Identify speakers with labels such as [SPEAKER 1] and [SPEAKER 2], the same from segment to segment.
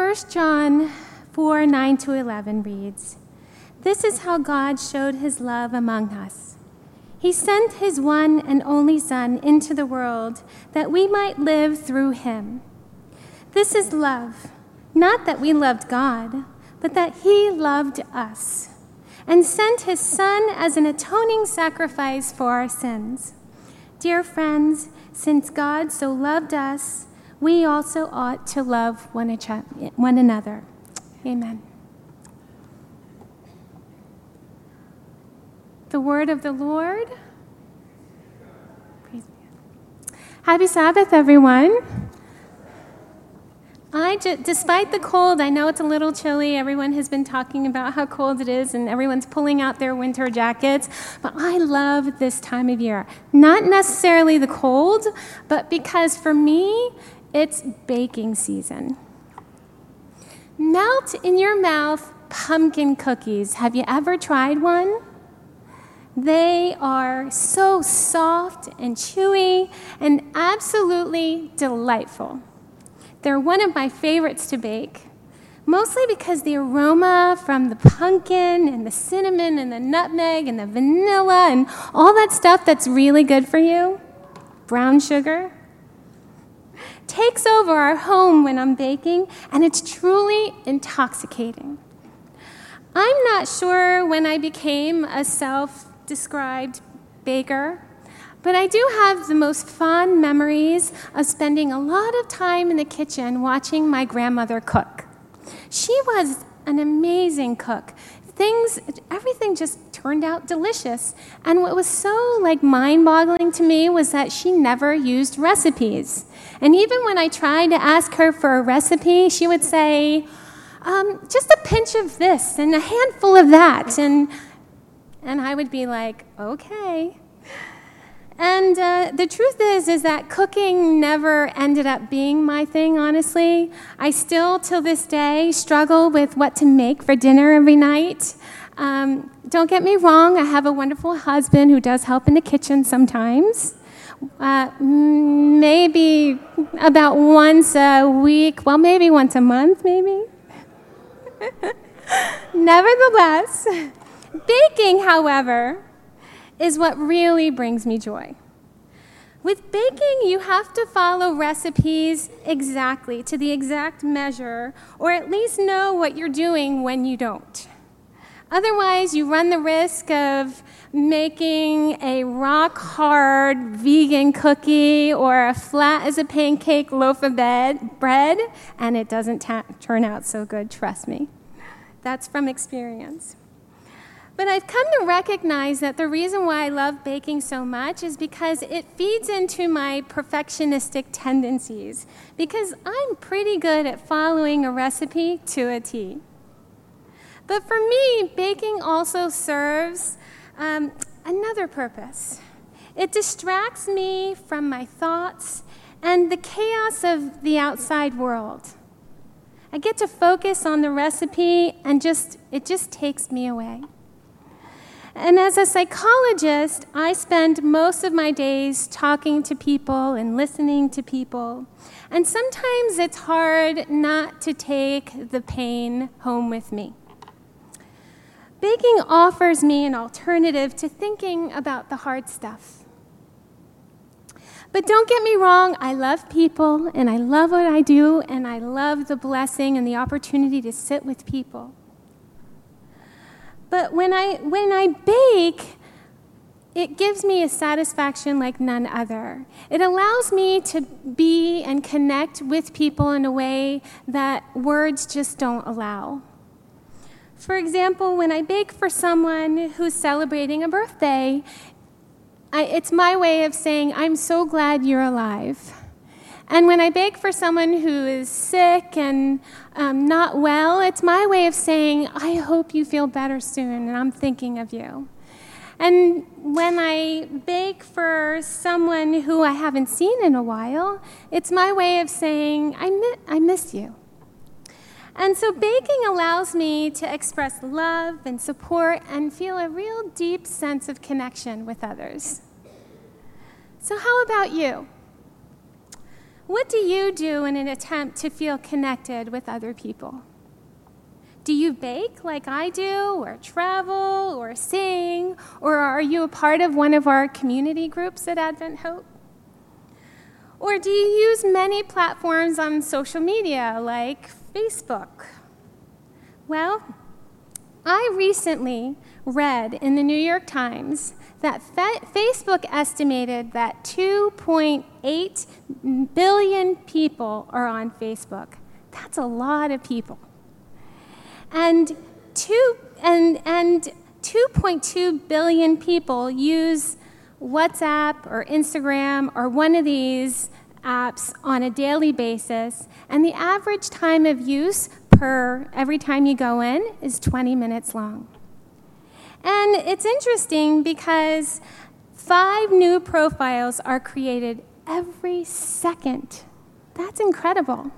[SPEAKER 1] 1 John 4 9 to 11 reads This is how God showed his love among us. He sent his one and only Son into the world that we might live through him. This is love, not that we loved God, but that he loved us and sent his Son as an atoning sacrifice for our sins. Dear friends, since God so loved us, we also ought to love one, another. Amen. The word of the Lord. Happy Sabbath, everyone. I just, despite the cold, I know it's a little chilly. Everyone has been talking about how cold it is, and everyone's pulling out their winter jackets. But I love this time of year. Not necessarily the cold, but because for me, it's baking season. Melt in your mouth pumpkin cookies. Have you ever tried one? They are so soft and chewy and absolutely delightful. They're one of my favorites to bake, mostly because the aroma from the pumpkin and the cinnamon and the nutmeg and the vanilla and all that stuff that's really good for you, brown sugar, takes over our home when I'm baking, and it's truly intoxicating. I'm not sure when I became a self described baker, but I do have the most fond memories of spending a lot of time in the kitchen watching my grandmother cook. She was an amazing cook. Things, everything just turned out delicious. And what was so like mind-boggling to me was that she never used recipes. And even when I tried to ask her for a recipe, she would say, um, just a pinch of this and a handful of that. And, and I would be like, okay. And uh, the truth is, is that cooking never ended up being my thing, honestly. I still, till this day, struggle with what to make for dinner every night. Um, don't get me wrong, I have a wonderful husband who does help in the kitchen sometimes. Uh, maybe about once a week, well, maybe once a month, maybe. Nevertheless, baking, however, is what really brings me joy. With baking, you have to follow recipes exactly, to the exact measure, or at least know what you're doing when you don't. Otherwise, you run the risk of making a rock hard vegan cookie or a flat as a pancake loaf of bread, and it doesn't ta- turn out so good, trust me. That's from experience. But I've come to recognize that the reason why I love baking so much is because it feeds into my perfectionistic tendencies, because I'm pretty good at following a recipe to a T. But for me, baking also serves um, another purpose. It distracts me from my thoughts and the chaos of the outside world. I get to focus on the recipe and just it just takes me away. And as a psychologist, I spend most of my days talking to people and listening to people. And sometimes it's hard not to take the pain home with me. Baking offers me an alternative to thinking about the hard stuff. But don't get me wrong, I love people and I love what I do and I love the blessing and the opportunity to sit with people. But when I, when I bake, it gives me a satisfaction like none other. It allows me to be and connect with people in a way that words just don't allow. For example, when I bake for someone who's celebrating a birthday, I, it's my way of saying, I'm so glad you're alive. And when I bake for someone who is sick and um, not well, it's my way of saying, I hope you feel better soon, and I'm thinking of you. And when I bake for someone who I haven't seen in a while, it's my way of saying, I, mi- I miss you. And so baking allows me to express love and support and feel a real deep sense of connection with others. So, how about you? What do you do in an attempt to feel connected with other people? Do you bake like I do, or travel, or sing, or are you a part of one of our community groups at Advent Hope? Or do you use many platforms on social media like Facebook? Well, I recently read in the New York Times that Fe- Facebook estimated that 2.8 billion people are on Facebook. That's a lot of people. And, two, and, and 2.2 billion people use WhatsApp or Instagram or one of these apps on a daily basis, and the average time of use per every time you go in is 20 minutes long. And it's interesting because five new profiles are created every second. That's incredible.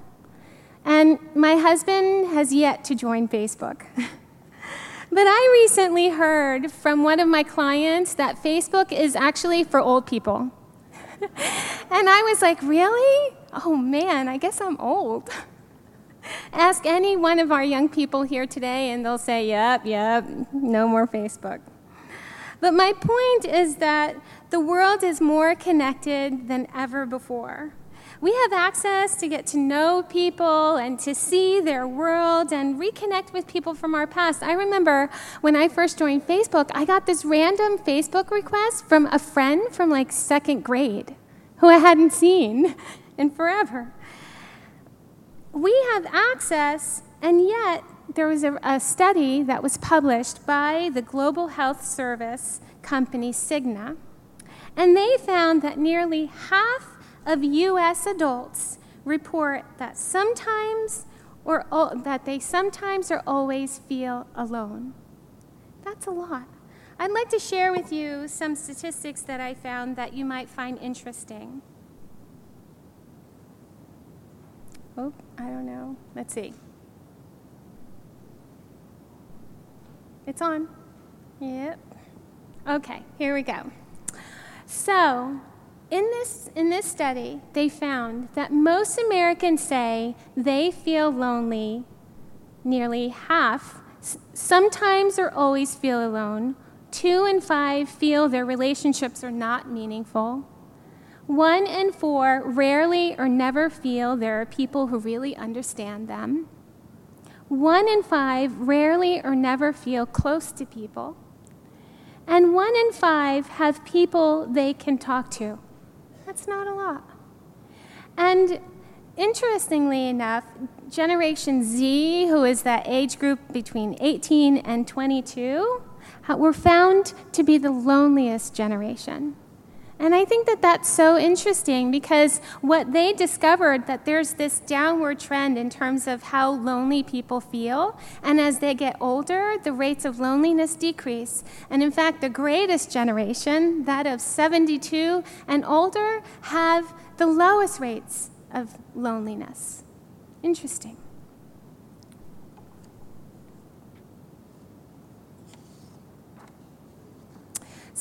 [SPEAKER 1] And my husband has yet to join Facebook. but I recently heard from one of my clients that Facebook is actually for old people. and I was like, really? Oh man, I guess I'm old. Ask any one of our young people here today, and they'll say, yep, yep, no more Facebook. But my point is that the world is more connected than ever before. We have access to get to know people and to see their world and reconnect with people from our past. I remember when I first joined Facebook, I got this random Facebook request from a friend from like second grade who I hadn't seen in forever we have access, and yet there was a, a, study that was published by the global health service company Cigna, and they found that nearly half of U.S. adults report that sometimes or that they sometimes or always feel alone. That's a lot. I'd like to share with you some statistics that I found that you might find interesting. Oh, I don't know. Let's see. It's on. Yep. Okay, here we go. So, in this, in this study, they found that most Americans say they feel lonely, nearly half, sometimes or always feel alone. Two in five feel their relationships are not meaningful. One in four rarely or never feel there are people who really understand them. One in five rarely or never feel close to people. And one in five have people they can talk to. That's not a lot. And interestingly enough, Generation Z, who is that age group between 18 and 22, were found to be the loneliest generation. And I think that that's so interesting because what they discovered that there's this downward trend in terms of how lonely people feel, and as they get older, the rates of loneliness decrease. And in fact, the greatest generation, that of 72 and older, have the lowest rates of loneliness. Interesting.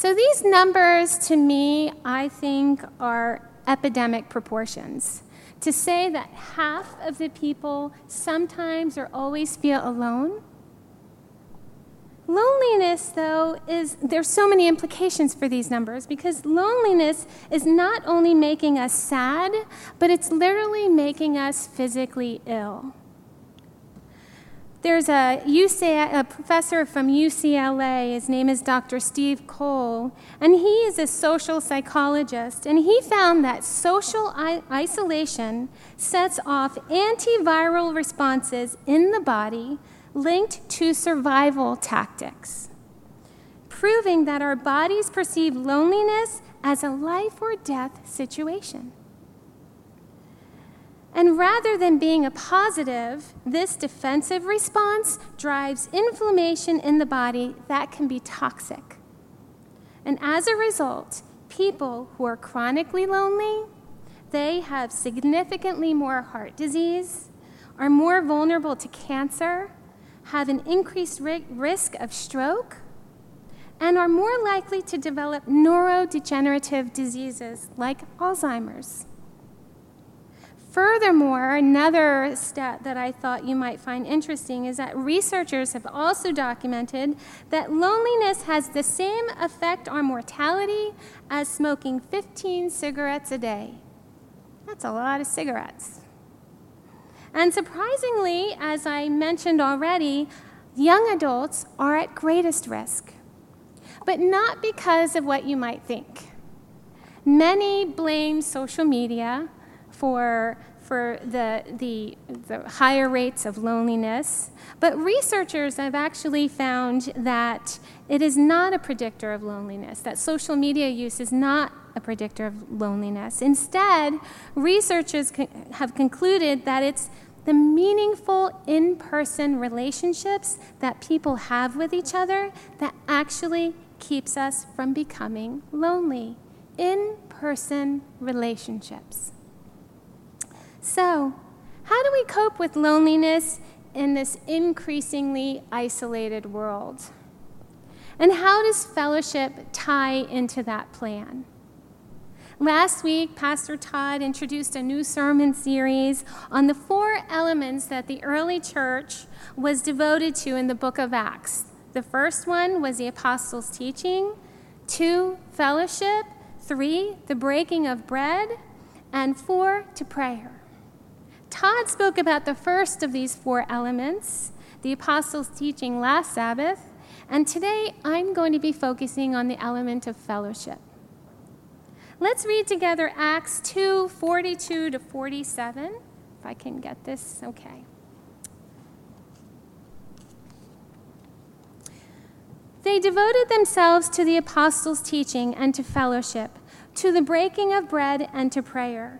[SPEAKER 1] So these numbers, to me, I think are epidemic proportions. To say that half of the people sometimes or always feel alone. Loneliness, though, is there's so many implications for these numbers because loneliness is not only making us sad, but it's literally making us physically ill. There's a, UCLA, a professor from UCLA, his name is Dr. Steve Cole, and he is a social psychologist, and he found that social isolation sets off antiviral responses in the body linked to survival tactics, proving that our bodies perceive loneliness as a life or death situation. And rather than being a positive, this defensive response drives inflammation in the body that can be toxic. And as a result, people who are chronically lonely, they have significantly more heart disease, are more vulnerable to cancer, have an increased risk of stroke, and are more likely to develop neurodegenerative diseases like Alzheimer's. Furthermore, another stat that I thought you might find interesting is that researchers have also documented that loneliness has the same effect on mortality as smoking 15 cigarettes a day. That's a lot of cigarettes. And surprisingly, as I mentioned already, young adults are at greatest risk, but not because of what you might think. Many blame social media for, for the, the, the higher rates of loneliness, but researchers have actually found that it is not a predictor of loneliness, that social media use is not a predictor of loneliness. Instead, researchers have concluded that it's the meaningful in person relationships that people have with each other that actually keeps us from becoming lonely. In person relationships. So, how do we cope with loneliness in this increasingly isolated world? And how does fellowship tie into that plan? Last week, Pastor Todd introduced a new sermon series on the four elements that the early church was devoted to in the book of Acts. The first one was the apostles' teaching, two, fellowship, three, the breaking of bread, and four, to prayer. Todd spoke about the first of these four elements, the apostles' teaching last Sabbath, and today I'm going to be focusing on the element of fellowship. Let's read together Acts 2 42 to 47. If I can get this, okay. They devoted themselves to the apostles' teaching and to fellowship, to the breaking of bread and to prayer.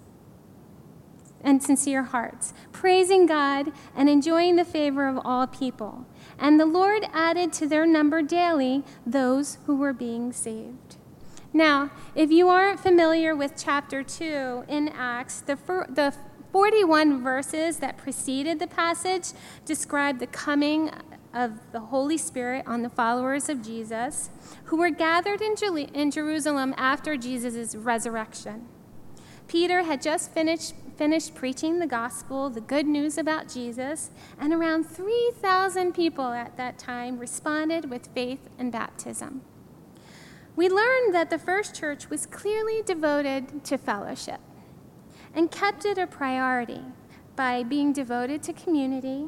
[SPEAKER 1] and sincere hearts, praising God and enjoying the favor of all people. And the Lord added to their number daily those who were being saved. Now, if you aren't familiar with chapter 2 in Acts, the, the 41 verses that preceded the passage describe the coming of the Holy Spirit on the followers of Jesus who were gathered in, Jerusalem after Jesus' resurrection. Peter had just finished finished preaching the gospel, the good news about Jesus, and around 3,000 people at that time responded with faith and baptism. We learned that the first church was clearly devoted to fellowship and kept it a priority by being devoted to community,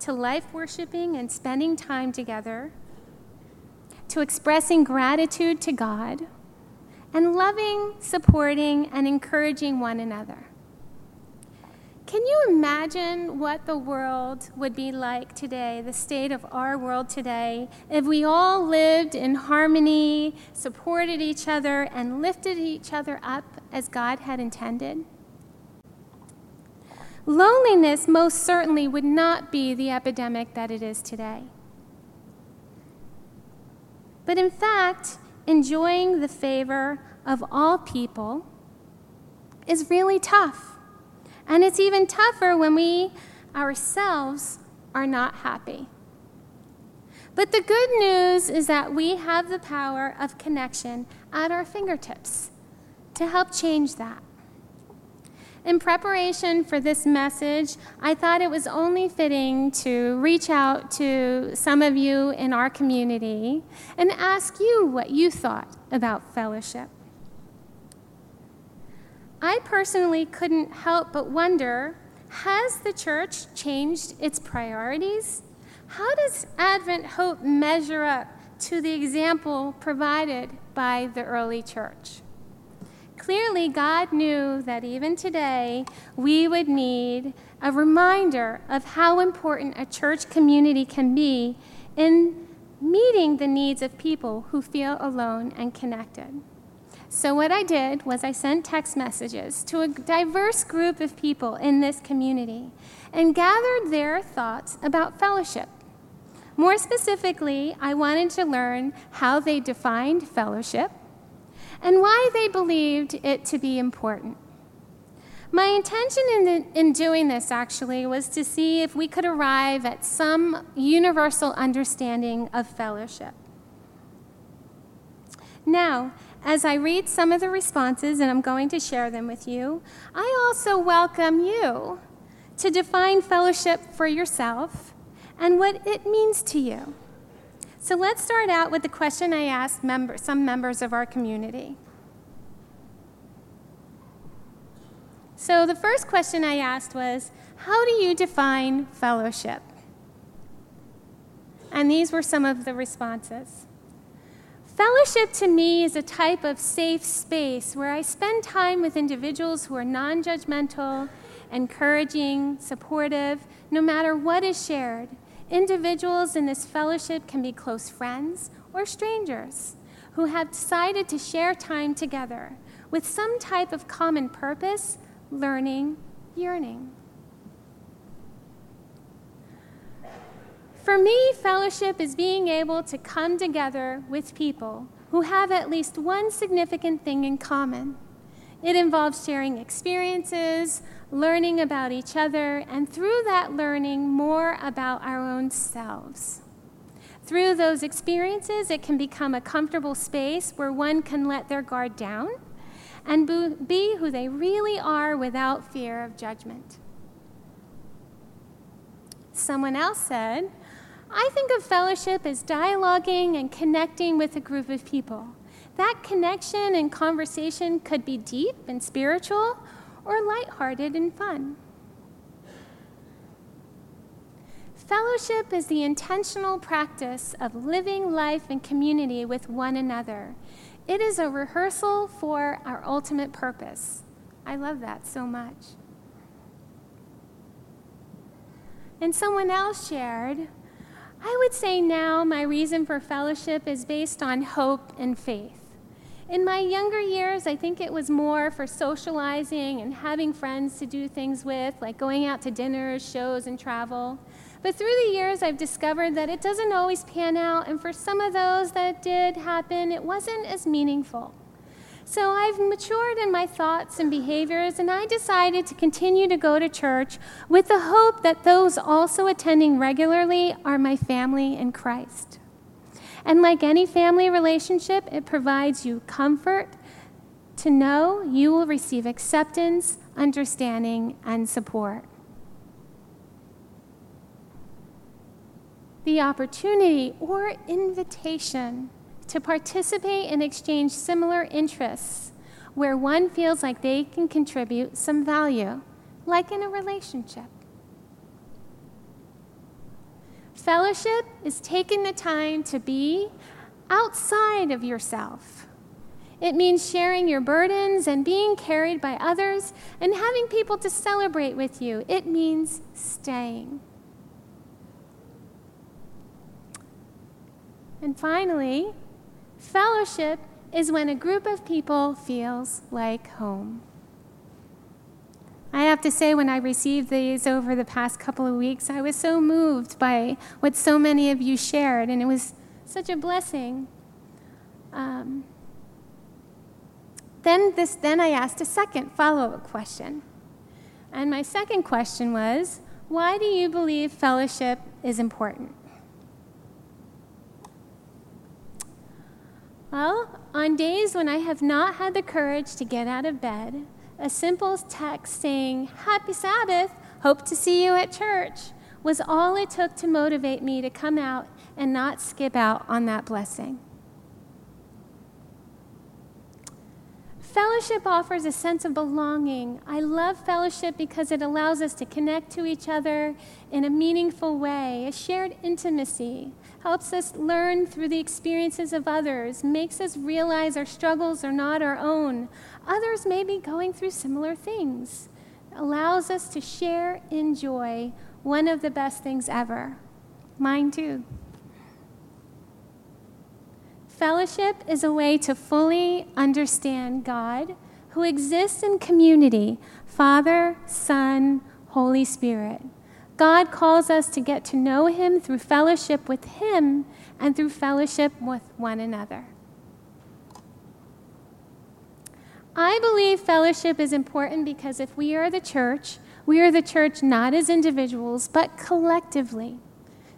[SPEAKER 1] to life worshiping and spending time together, to expressing gratitude to God, and loving, supporting, and encouraging one another. Can you imagine what the world would be like today, the state of our world today, if we all lived in harmony, supported each other, and lifted each other up as God had intended? Loneliness most certainly would not be the epidemic that it is today. But in fact, enjoying the favor of all people is really tough. And it's even tougher when we ourselves are not happy. But the good news is that we have the power of connection at our fingertips to help change that. In preparation for this message, I thought it was only fitting to reach out to some of you in our community and ask you what you thought about fellowship. I personally couldn't help but wonder has the church changed its priorities? How does Advent Hope measure up to the example provided by the early church? Clearly, God knew that even today we would need a reminder of how important a church community can be in meeting the needs of people who feel alone and connected. So, what I did was I sent text messages to a diverse group of people in this community and gathered their thoughts about fellowship. More specifically, I wanted to learn how they defined fellowship and why they believed it to be important. My intention in, in doing this actually was to see if we could arrive at some universal understanding of fellowship. Now, as I read some of the responses, and I'm going to share them with you, I also welcome you to define fellowship for yourself and what it means to you. So let's start out with the question I asked member, some members of our community. So the first question I asked was How do you define fellowship? And these were some of the responses. Fellowship to me is a type of safe space where I spend time with individuals who are non judgmental, encouraging, supportive, no matter what is shared. Individuals in this fellowship can be close friends or strangers who have decided to share time together with some type of common purpose, learning, yearning. For me, fellowship is being able to come together with people who have at least one significant thing in common. It involves sharing experiences, learning about each other, and through that learning, more about our own selves. Through those experiences, it can become a comfortable space where one can let their guard down and be who they really are without fear of judgment. Someone else said, I think of fellowship as dialoguing and connecting with a group of people. That connection and conversation could be deep and spiritual or lighthearted and fun. Fellowship is the intentional practice of living life in community with one another. It is a rehearsal for our ultimate purpose. I love that so much. And someone else shared I would say now my reason for fellowship is based on hope and faith. In my younger years, I think it was more for socializing and having friends to do things with, like going out to dinners, shows, and travel. But through the years, I've discovered that it doesn't always pan out, and for some of those that did happen, it wasn't as meaningful. So I've matured in my thoughts and behaviors, and I decided to continue to go to church with the hope that those also attending regularly are my family in Christ. And like any family relationship, it provides you comfort to know you will receive acceptance, understanding, and support. The opportunity or invitation to participate and exchange similar interests where one feels like they can contribute some value, like in a relationship. Fellowship is taking the time to be outside of yourself. It means sharing your burdens and being carried by others and having people to celebrate with you. It means staying. And finally, Fellowship is when a group of people feels like home. I have to say, when I received these over the past couple of weeks, I was so moved by what so many of you shared, and it was such a blessing. Um, then, this, then I asked a second follow up question. And my second question was why do you believe fellowship is important? Well, on days when I have not had the courage to get out of bed, a simple text saying, Happy Sabbath, hope to see you at church, was all it took to motivate me to come out and not skip out on that blessing. Fellowship offers a sense of belonging. I love fellowship because it allows us to connect to each other in a meaningful way, a shared intimacy, helps us learn through the experiences of others, makes us realize our struggles are not our own. Others may be going through similar things, allows us to share in joy, one of the best things ever. Mine too. Fellowship is a way to fully understand God who exists in community Father, Son, Holy Spirit. God calls us to get to know Him through fellowship with Him and through fellowship with one another. I believe fellowship is important because if we are the church, we are the church not as individuals, but collectively.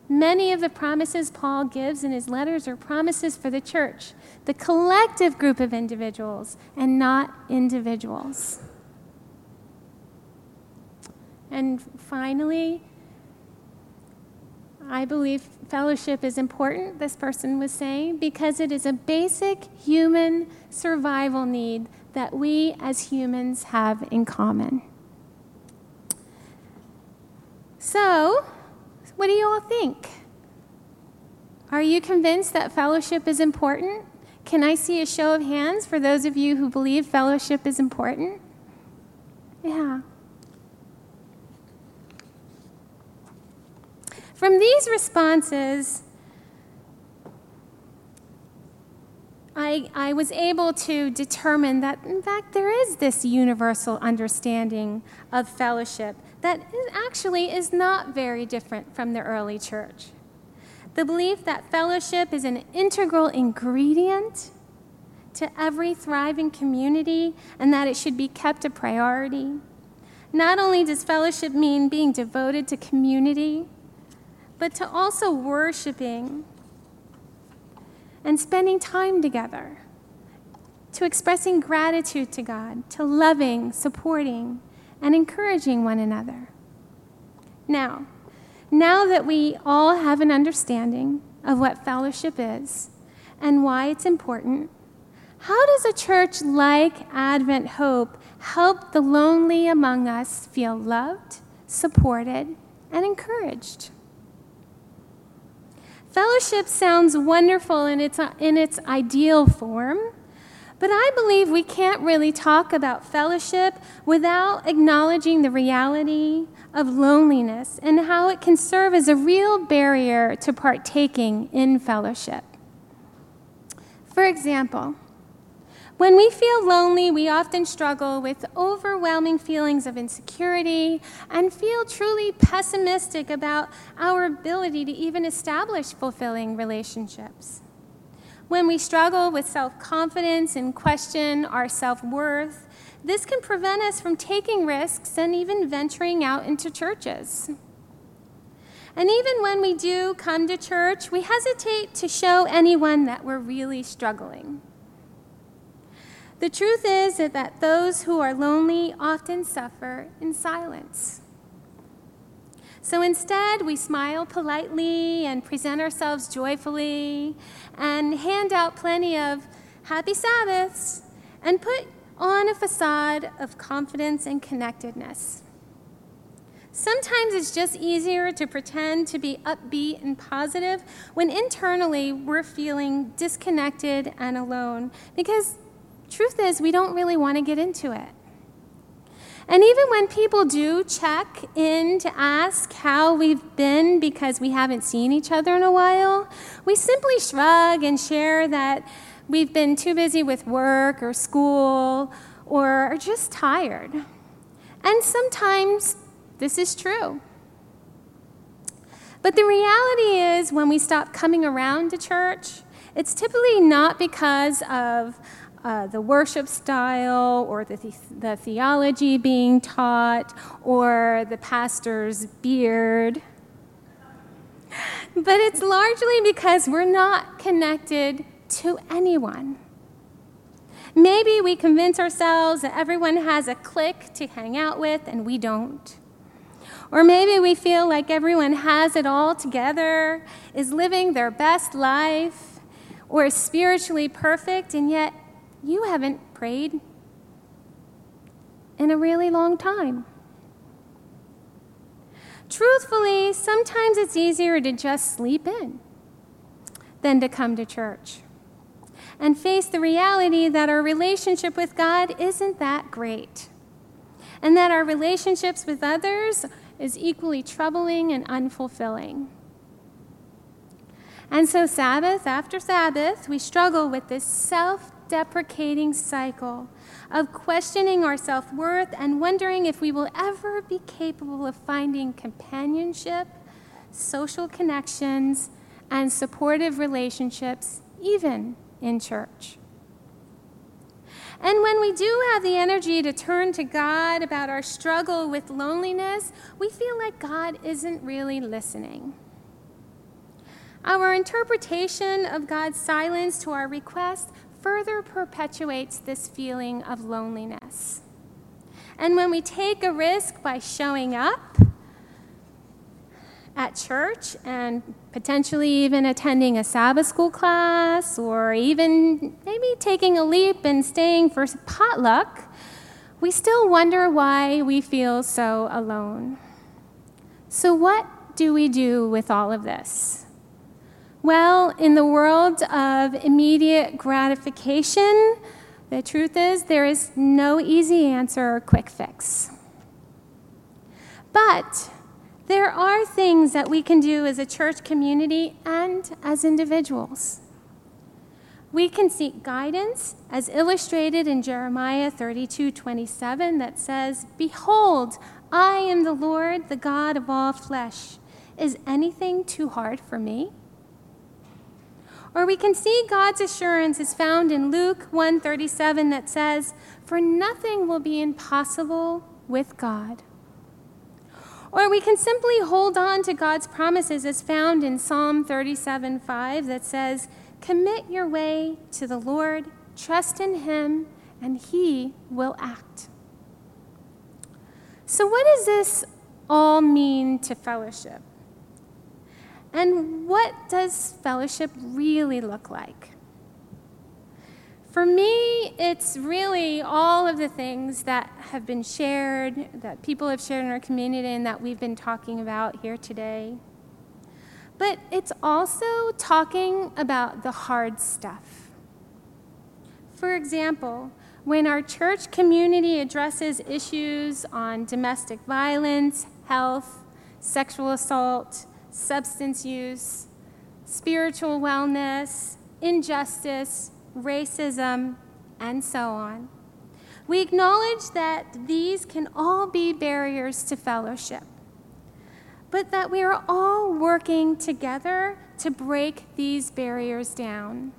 [SPEAKER 1] Many of the promises Paul gives in his letters are promises for the church, the collective group of individuals, and not individuals. And finally, I believe fellowship is important, this person was saying, because it is a basic human survival need that we as humans have in common. So, what do you all think? Are you convinced that fellowship is important? Can I see a show of hands for those of you who believe fellowship is important? Yeah. From these responses, I, I was able to determine that, in fact, there is this universal understanding of fellowship that actually is not very different from the early church. The belief that fellowship is an integral ingredient to every thriving community and that it should be kept a priority. Not only does fellowship mean being devoted to community, but to also worshiping and spending time together, to expressing gratitude to God, to loving, supporting, and encouraging one another. Now, now that we all have an understanding of what fellowship is and why it's important, how does a church like Advent Hope help the lonely among us feel loved, supported, and encouraged? Fellowship sounds wonderful in its, in its ideal form, but I believe we can't really talk about fellowship without acknowledging the reality of loneliness and how it can serve as a real barrier to partaking in fellowship. For example, when we feel lonely, we often struggle with overwhelming feelings of insecurity and feel truly pessimistic about our ability to even establish fulfilling relationships. When we struggle with self confidence and question our self worth, this can prevent us from taking risks and even venturing out into churches. And even when we do come to church, we hesitate to show anyone that we're really struggling. The truth is that those who are lonely often suffer in silence. So instead, we smile politely and present ourselves joyfully and hand out plenty of happy Sabbaths and put on a facade of confidence and connectedness. Sometimes it's just easier to pretend to be upbeat and positive when internally we're feeling disconnected and alone because truth is, we don't really want to get into it. And even when people do check in to ask how we've been because we haven't seen each other in a while, we simply shrug and share that we've been too busy with work or school or are just tired. And sometimes this is true. But the reality is, when we stop coming around to church, it's typically not because of uh, the worship style or the, the, the theology being taught or the pastor's beard. But it's largely because we're not connected to anyone. Maybe we convince ourselves that everyone has a clique to hang out with and we don't. Or maybe we feel like everyone has it all together, is living their best life, or is spiritually perfect, and yet you haven't prayed in a really long time. Truthfully, sometimes it's easier to just sleep in than to come to church and face the reality that our relationship with God isn't that great, and that our relationships with others is equally troubling and unfulfilling. And so, Sabbath after Sabbath, we struggle with this self deprecating cycle of questioning our self worth and wondering if we will ever be capable of finding companionship, social connections, and supportive relationships, even in church. And when we do have the energy to turn to God about our struggle with loneliness, we feel like God isn't really listening. Our interpretation of God's silence to our request further perpetuates this feeling of loneliness. And when we take a risk by showing up, at church and potentially even attending a Sabbath school class or even maybe taking a leap and staying for potluck, we still wonder why we feel so alone. So, what do we do with all of this? Well, in the world of immediate gratification, the truth is there is no easy answer or quick fix. But there are things that we can do as a church community and as individuals. We can seek guidance, as illustrated in Jeremiah 32 27, that says, Behold, I am the Lord, the God of all flesh. Is anything too hard for me? Or we can see God's assurance is found in Luke 1:37 that says, "For nothing will be impossible with God." Or we can simply hold on to God's promises as found in Psalm 37 5 that says, Commit your way to the Lord, trust in Him, and He will act. So, what does this all mean to fellowship? And what does fellowship really look like? For me, it's really all of the things that have been shared, that people have shared in our community, and that we've been talking about here today. But it's also talking about the hard stuff. For example, when our church community addresses issues on domestic violence, health, sexual assault, substance use, spiritual wellness, injustice, racism, and so on. We acknowledge that these can all be barriers to fellowship, but that we are all working together to break these barriers down.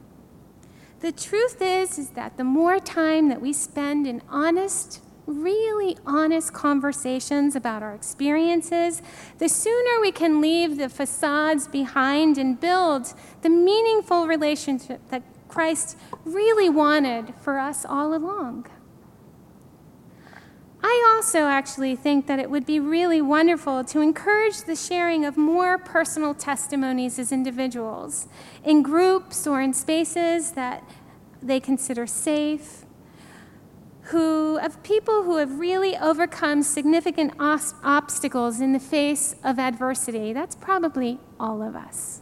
[SPEAKER 1] The truth is, is that the more time that we spend in honest, really honest conversations about our experiences, the sooner we can leave the facades behind and build the meaningful relationship that Christ really wanted for us all along. I also actually think that it would be really wonderful to encourage the sharing of more personal testimonies as individuals in groups or in spaces that they consider safe, who of people who have really overcome significant os- obstacles in the face of adversity. That's probably all of us.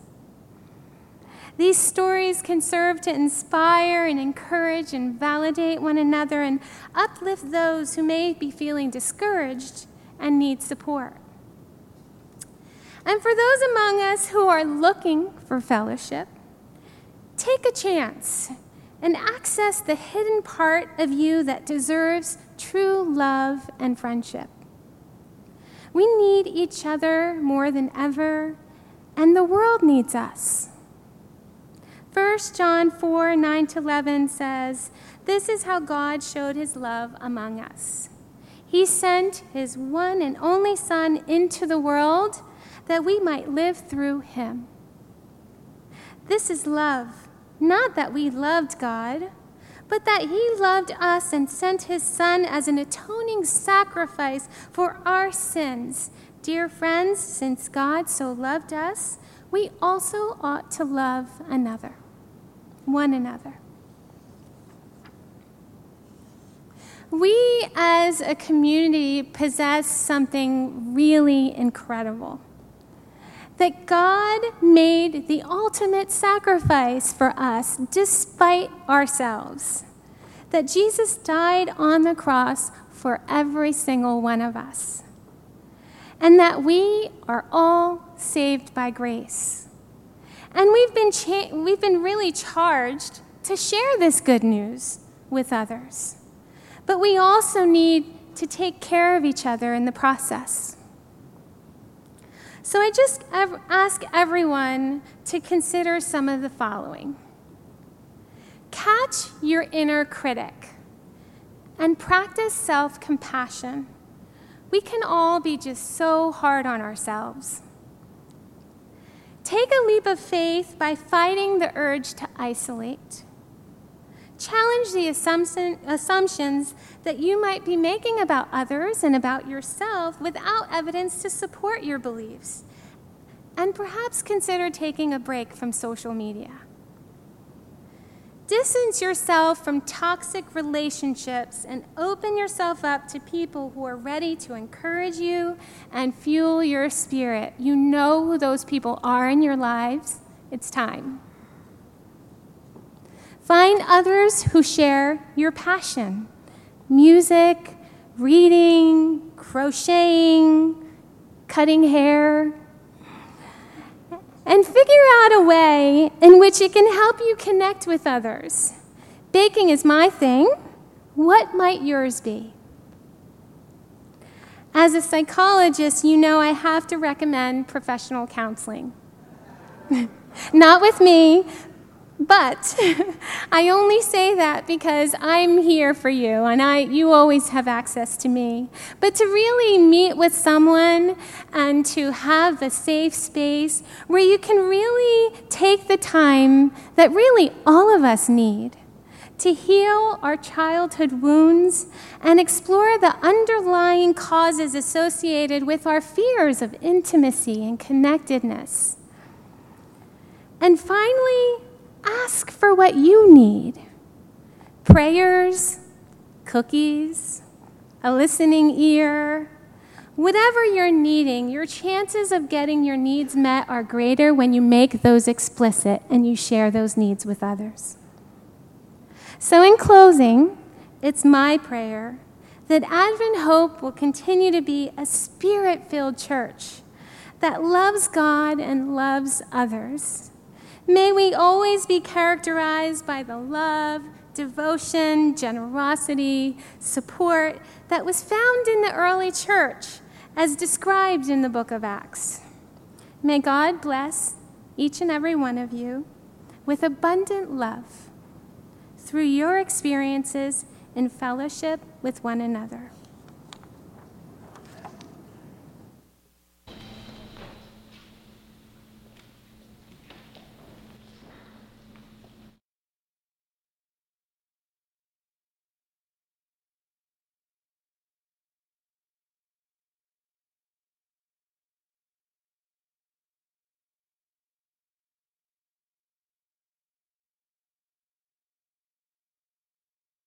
[SPEAKER 1] These stories can serve to inspire and encourage and validate one another and uplift those who may be feeling discouraged and need support. And for those among us who are looking for fellowship, take a chance and access the hidden part of you that deserves true love and friendship. We need each other more than ever, and the world needs us. 1 John 4 9 to 11 says, This is how God showed his love among us. He sent his one and only Son into the world that we might live through him. This is love, not that we loved God, but that he loved us and sent his Son as an atoning sacrifice for our sins. Dear friends, since God so loved us, we also ought to love another one another. We as a community possess something really incredible. That God made the ultimate sacrifice for us despite ourselves. That Jesus died on the cross for every single one of us. And that we are all saved by grace. And we've been, cha- we've been really charged to share this good news with others. But we also need to take care of each other in the process. So I just ask everyone to consider some of the following catch your inner critic and practice self compassion. We can all be just so hard on ourselves. Take a leap of faith by fighting the urge to isolate. Challenge the assumption, assumptions that you might be making about others and about yourself without evidence to support your beliefs. And perhaps consider taking a break from social media. Distance yourself from toxic relationships and open yourself up to people who are ready to encourage you and fuel your spirit. You know who those people are in your lives. It's time. Find others who share your passion music, reading, crocheting, cutting hair. And figure out a way in which it can help you connect with others. Baking is my thing. What might yours be? As a psychologist, you know I have to recommend professional counseling. Not with me, but I only say that because I'm here for you and I, you always have access to me. But to really meet with someone and to have a safe space where you can really take the time that really all of us need to heal our childhood wounds and explore the underlying causes associated with our fears of intimacy and connectedness. And finally, ask for what you need prayers, cookies, a listening ear. Whatever you're needing, your chances of getting your needs met are greater when you make those explicit and you share those needs with others. So, in closing, it's my prayer that Advent Hope will continue to be a spirit filled church that loves God and loves others May we always be characterized by the love, devotion, generosity, support that was found in the early church as described in the book of Acts. May God bless each and every one of you with abundant love through your experiences in fellowship with one another.